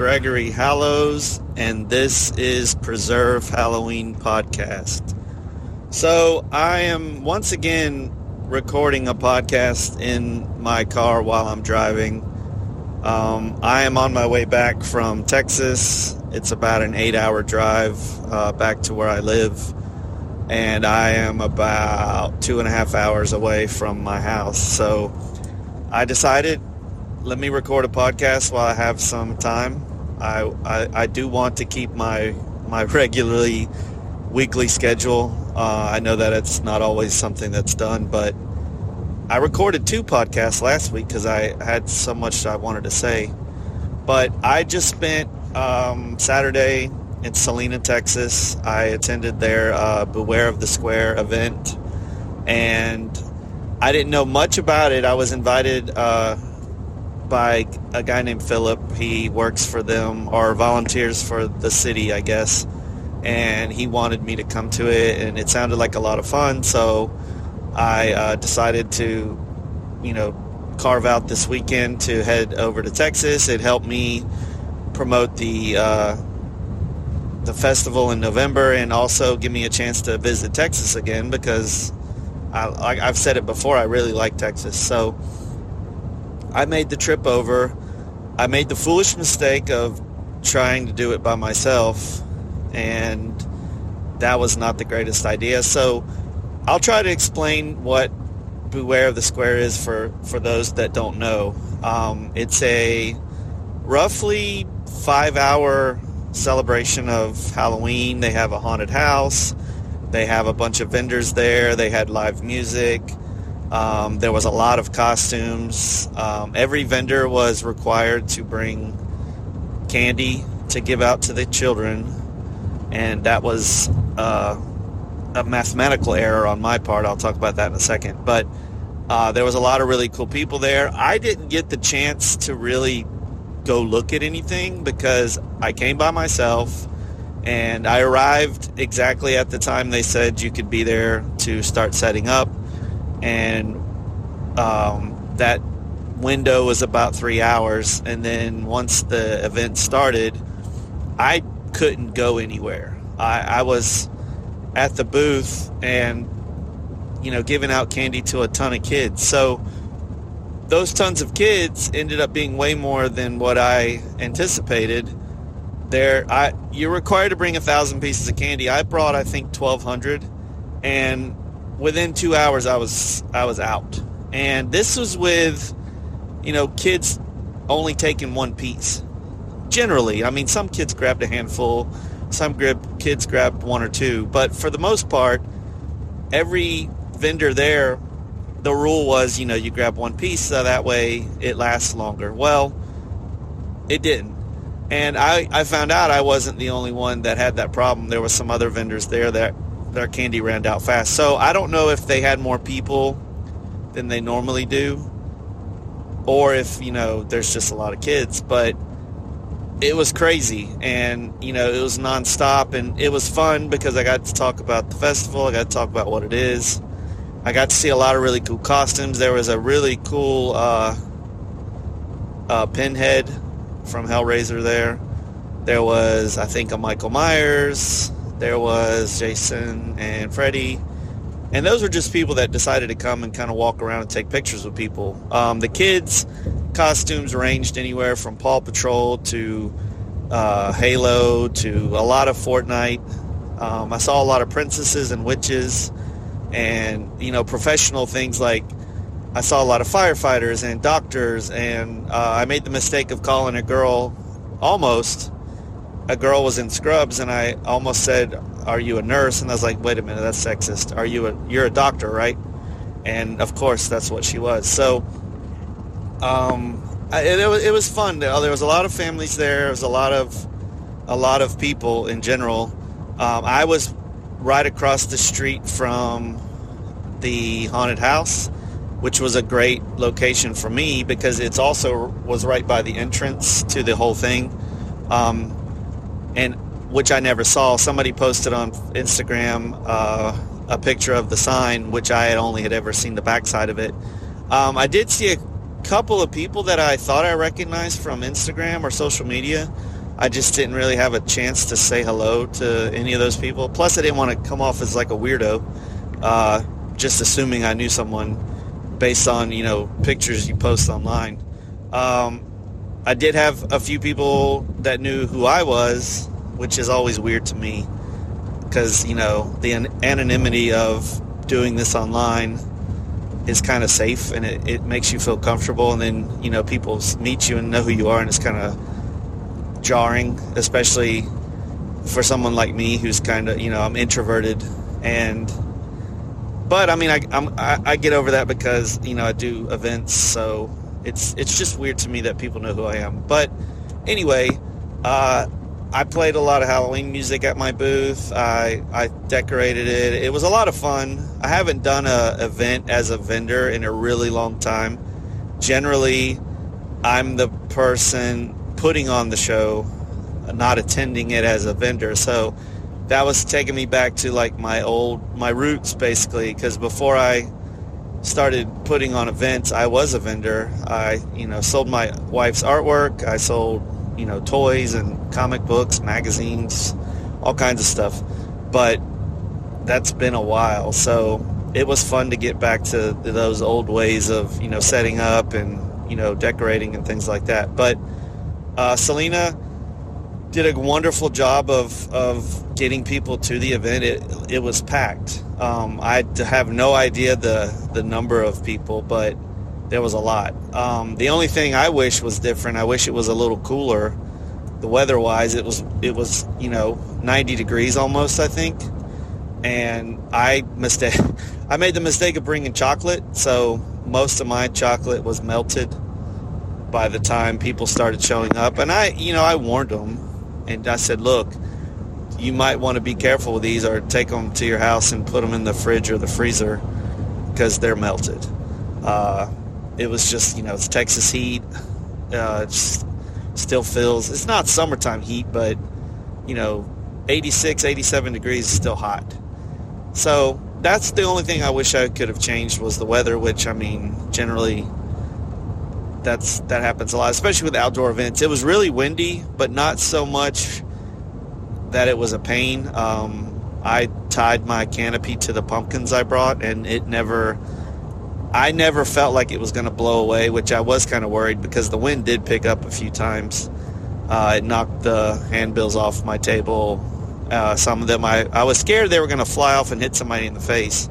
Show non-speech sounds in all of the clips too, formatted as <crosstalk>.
Gregory Hallows, and this is Preserve Halloween Podcast. So, I am once again recording a podcast in my car while I'm driving. Um, I am on my way back from Texas. It's about an eight hour drive uh, back to where I live. And I am about two and a half hours away from my house. So I decided, let me record a podcast while I have some time. I, I, I do want to keep my, my regularly weekly schedule. Uh, I know that it's not always something that's done, but I recorded two podcasts last week because I had so much I wanted to say. But I just spent um, Saturday in Celina, Texas. I attended their uh, Beware of the Square event, and I didn't know much about it. I was invited uh, by a guy named Philip. He works for them or volunteers for the city, I guess. And he wanted me to come to it, and it sounded like a lot of fun. So I uh, decided to, you know, carve out this weekend to head over to Texas. It helped me promote the uh, the festival in November and also give me a chance to visit Texas again because I, I've said it before, I really like Texas. So I made the trip over. I made the foolish mistake of trying to do it by myself, and that was not the greatest idea. So I'll try to explain what Beware of the Square is for, for those that don't know. Um, it's a roughly five hour celebration of Halloween. They have a haunted house. They have a bunch of vendors there. They had live music. Um, there was a lot of costumes. Um, every vendor was required to bring candy to give out to the children, and that was uh, a mathematical error on my part. I'll talk about that in a second. But uh, there was a lot of really cool people there. I didn't get the chance to really go look at anything because I came by myself and I arrived exactly at the time they said you could be there to start setting up. And um, that window was about three hours. And then once the event started, I couldn't go anywhere. I, I was at the booth and you know giving out candy to a ton of kids so those tons of kids ended up being way more than what i anticipated there i you're required to bring a thousand pieces of candy i brought i think 1200 and within two hours i was i was out and this was with you know kids only taking one piece generally i mean some kids grabbed a handful some grab, kids grabbed one or two, but for the most part, every vendor there, the rule was, you know, you grab one piece so that way it lasts longer. Well, it didn't. And I, I found out I wasn't the only one that had that problem. There was some other vendors there that their candy ran out fast. So I don't know if they had more people than they normally do or if, you know, there's just a lot of kids, but it was crazy. And you know it was nonstop and it was fun because I got to talk about the festival I got to talk about what it is. I got to see a lot of really cool costumes. There was a really cool uh, uh, pinhead from Hellraiser there. There was I think a Michael Myers there was Jason and Freddy and those were just people that decided to come and kind of walk around and take pictures with people um, the kids costumes ranged anywhere from Paw Patrol to uh, Halo to a lot of Fortnite. Um, I saw a lot of princesses and witches, and you know professional things like I saw a lot of firefighters and doctors, and uh, I made the mistake of calling a girl almost a girl was in scrubs, and I almost said, "Are you a nurse?" And I was like, "Wait a minute, that's sexist. Are you a you're a doctor, right?" And of course, that's what she was. So um, it, it, was, it was fun. There was a lot of families there. There was a lot of a lot of people in general. Um, I was right across the street from the haunted house, which was a great location for me because it's also was right by the entrance to the whole thing, um, and which I never saw. Somebody posted on Instagram uh, a picture of the sign, which I had only had ever seen the backside of it. Um, I did see a couple of people that I thought I recognized from Instagram or social media. I just didn't really have a chance to say hello to any of those people. Plus, I didn't want to come off as like a weirdo, uh, just assuming I knew someone based on you know pictures you post online. Um, I did have a few people that knew who I was, which is always weird to me. Because you know the anonymity of doing this online is kind of safe and it, it makes you feel comfortable. And then you know people meet you and know who you are and it's kind of jarring especially for someone like me who's kind of you know i'm introverted. And but i mean I, I, I get over that because you know i do events so it's it's just weird to me that people know who i am but anyway uh, I played a lot of Halloween music at my booth. I, I decorated it. It was a lot of fun. I haven't done a event as a vendor in a really long time. Generally, I'm the person putting on the show, not attending it as a vendor. So that was taking me back to like my old my roots basically because before I started putting on events, I was a vendor. I, you know, sold my wife's artwork. I sold you know, toys and comic books, magazines, all kinds of stuff. But that's been a while. So it was fun to get back to those old ways of, you know, setting up and, you know, decorating and things like that. But uh, Celina did a wonderful job of, of getting people to the event. It, it was packed. Um, I have no idea the, the number of people, but there was a lot. Um, the only thing I wish was different. I wish it was a little cooler. The weather-wise, it was it was you know 90 degrees almost, I think. And I mistake <laughs> I made the mistake of bringing chocolate, so most of my chocolate was melted by the time people started showing up. And I, you know, I warned them, and I said, look, you might want to be careful with these, or take them to your house and put them in the fridge or the freezer because they're melted. Uh, it was just you know it's Texas heat. Uh, it still feels it's not summertime heat, but you know 86, 87 degrees is still hot. So that's the only thing I wish I could have changed was the weather, which I mean generally that's that happens a lot, especially with outdoor events. It was really windy, but not so much that it was a pain. Um, I tied my canopy to the pumpkins I brought, and it never I never felt like it was going to blow away, which I was kind of worried because the wind did pick up a few times. Uh, it knocked the handbills off my table. Uh, some of them, I, I was scared they were going to fly off and hit somebody in the face,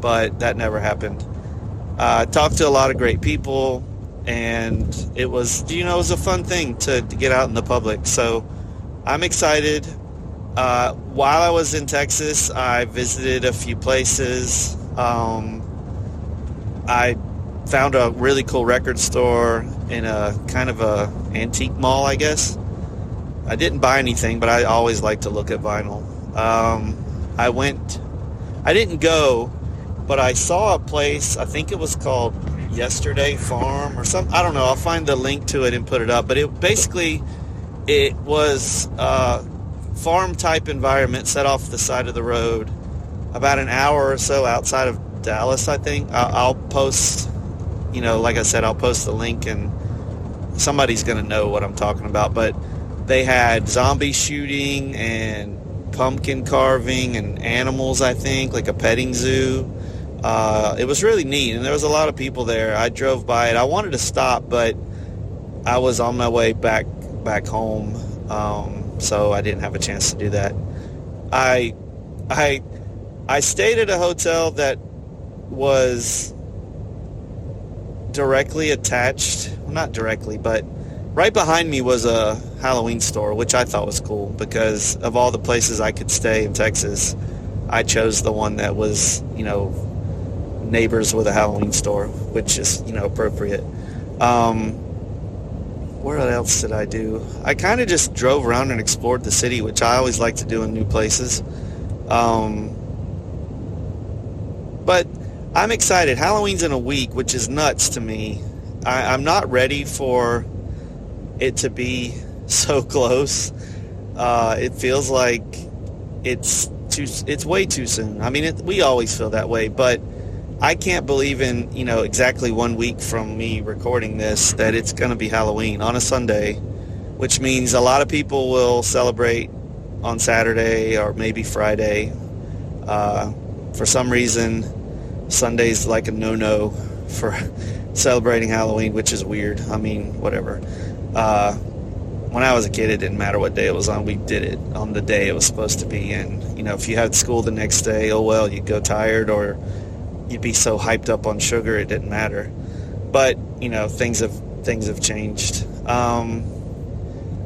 but that never happened. Uh, I talked to a lot of great people, and it was, you know, it was a fun thing to, to get out in the public. So I'm excited. Uh, while I was in Texas, I visited a few places. Um, I found a really cool record store in a kind of a antique mall, I guess. I didn't buy anything, but I always like to look at vinyl. Um, I went, I didn't go, but I saw a place. I think it was called Yesterday Farm or something. I don't know. I'll find the link to it and put it up. But it basically, it was a farm type environment set off the side of the road, about an hour or so outside of Dallas, I think. I'll post, you know, like I said, I'll post the link and somebody's to know what I'm talking about. But they had zombie shooting and pumpkin carving and animals, I think, like a petting zoo. Uh, it was really neat, and there was a lot of people there. I drove by it. I wanted to stop, but I was on my way back back home, um, so I didn't have a chance to do that. I I I stayed at a hotel that was directly attached, well, not directly, but right behind me was a Halloween store, which I thought was cool because of all the places I could stay in Texas, I chose the one that was, you know, neighbors with a Halloween store, which is, you know, appropriate. Um, where else did I do? I kind of just drove around and explored the city, which I always like to do in new places. Um, but I'm excited. Halloween's in a week, which is nuts to me. I, am not ready for it to be <laughs> so close. Uh, it feels like it's too. It's way too soon. I mean, it, we always feel that way, but I can't believe in, you know, exactly one week from me recording this that it's going to be Halloween on a Sunday, which means a lot of people will celebrate on Saturday or maybe Friday. Uh, for some reason, Sunday's like a no-no for <laughs> celebrating Halloween, which is weird. I mean, whatever. Uh, when I was a kid, it didn't matter what day it was on. We did it on the day it was supposed to be. And, you know, if you had school the next day, oh, well, you'd go tired or you'd be so hyped up on sugar, it didn't matter. But, you know, things have, things have changed. Um,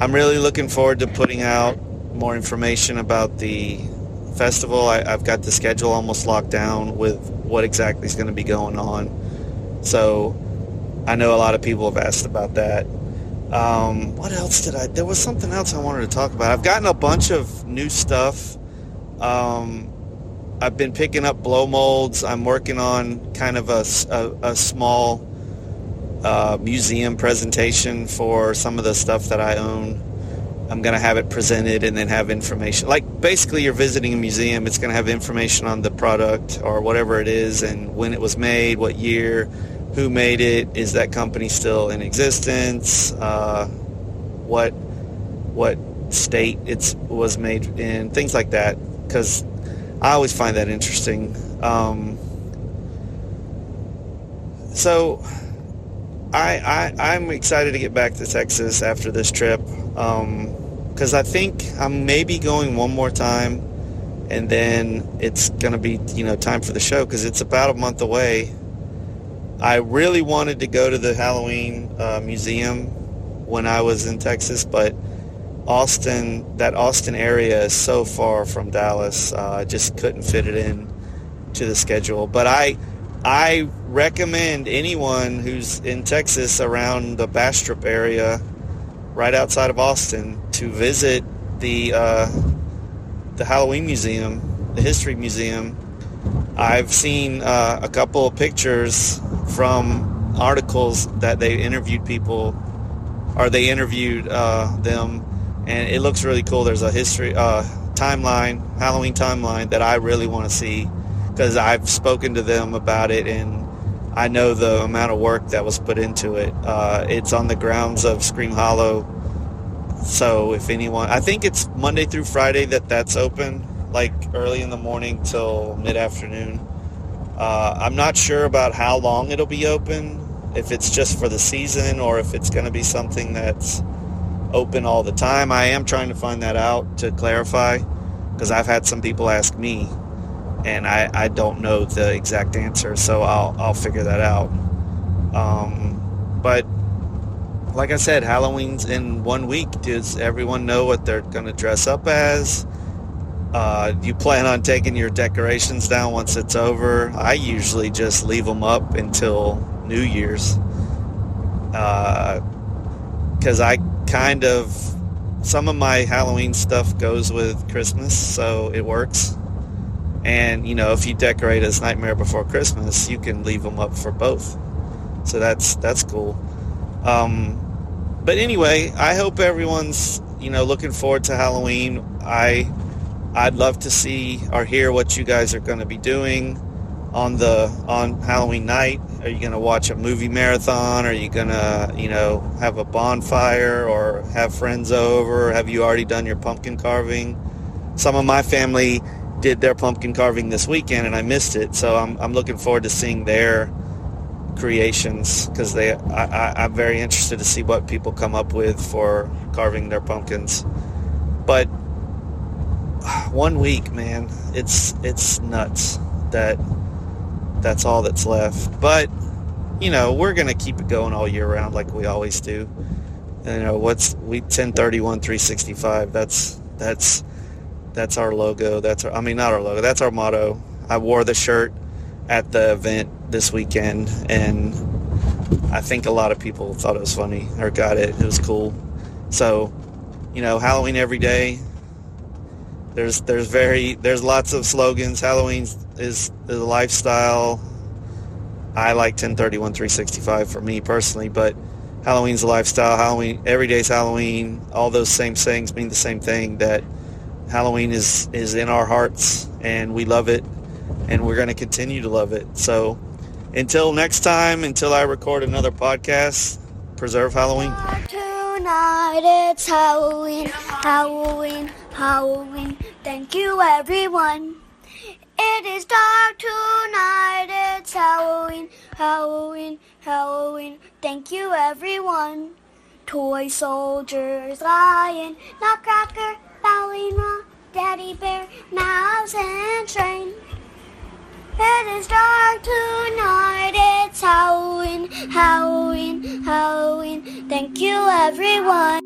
I'm really looking forward to putting out more information about the festival. I, have got the schedule almost locked down with what exactly is going to be going on. So I know a lot of people have asked about that. Um, what else did I? There was something else I wanted to talk about. I've gotten a bunch of new stuff. Um, I've been picking up blow molds. I'm working on kind of a, a, a small uh, museum presentation for some of the stuff that I own. I'm going to have it presented and then have information. Like basically you're visiting a museum, it's going to have information on the product or whatever it is and when it was made, what year, who made it, is that company still in existence, uh, what what state it was made in, things like that. Because I always find that interesting. Um, so I, I I'm excited to get back to Texas after this trip because um, I think I'm maybe going one more time, and then it's gonna be you know time for the show because it's about a month away I really wanted to go to the Halloween uh, museum when I was in Texas, but Austin, that Austin area is so far from Dallas, uh, I just couldn't fit it in to the schedule. But I, I recommend anyone who's in Texas around the Bastrop area, right outside of Austin, to visit the uh, the Halloween Museum, the History Museum. I've seen uh, a couple of pictures from articles that they interviewed people or they interviewed uh, them and it looks really cool. There's a history uh, timeline halloween timeline that i really want to see because i've spoken to them about it and i know the amount of work that was put into it. Uh, it's on the grounds of scream hollow. So if anyone i think it's monday through friday that that's open like early in the morning till mid-afternoon. Uh, I'm not sure about how long it'll be open, if it's just for the season or if it's going to be something that's open all the time. I am trying to find that out to clarify because I've had some people ask me and I, I don't know the exact answer, so I'll, I'll figure that out. Um, but like I said, Halloween's in one week. Does everyone know what they're going to dress up as? Uh, you plan on taking your decorations down once it's over? I usually just leave them up until New Year's. Because uh, I kind of, some of my Halloween stuff goes with Christmas, so it works. And, you know, if you decorate as Nightmare Before Christmas, you can leave them up for both. So that's, that's cool. Um, but anyway, I hope everyone's, you know, looking forward to Halloween. I I'd love to see or hear what you guys are going to be doing on the on Halloween night. Are you going to watch a movie marathon? Are you going to, you know, have a bonfire or have friends over? Have you already done your pumpkin carving? Some of my family did their pumpkin carving this weekend and I missed it. So I'm, I'm looking forward to seeing their creations because they I, I, I'm very interested to see what people come up with for carving their pumpkins. But <sighs> one week, man, it's it's nuts that that's all that's left. But you know, we're gonna keep it going all year round like we always do. And, you know, what's we 1031 365? That's that's that's our logo. That's our, I mean not our logo. That's our motto. I wore the shirt at the event this weekend, and I think a lot of people thought it was funny or got it. It was cool. So, you know, Halloween every day there's there's very there's lots of slogans. Halloween is, a lifestyle. I like 1031 365 for me personally, but Halloween's a lifestyle. Halloween every day's Halloween. All those same sayings mean the same thing that Halloween is is in our hearts and we love it and we're going to continue to love it. So until next time, until I record another podcast, preserve Halloween. Tonight it's Halloween, Halloween, Halloween. Thank you, everyone. It is dark tonight, it's Halloween, Halloween, Halloween. Thank you, everyone. Toy soldiers, lion, nutcracker, ballerina, daddy bear, mouse, and train. It is dark tonight, it's Halloween, Halloween, Halloween. Thank you, everyone.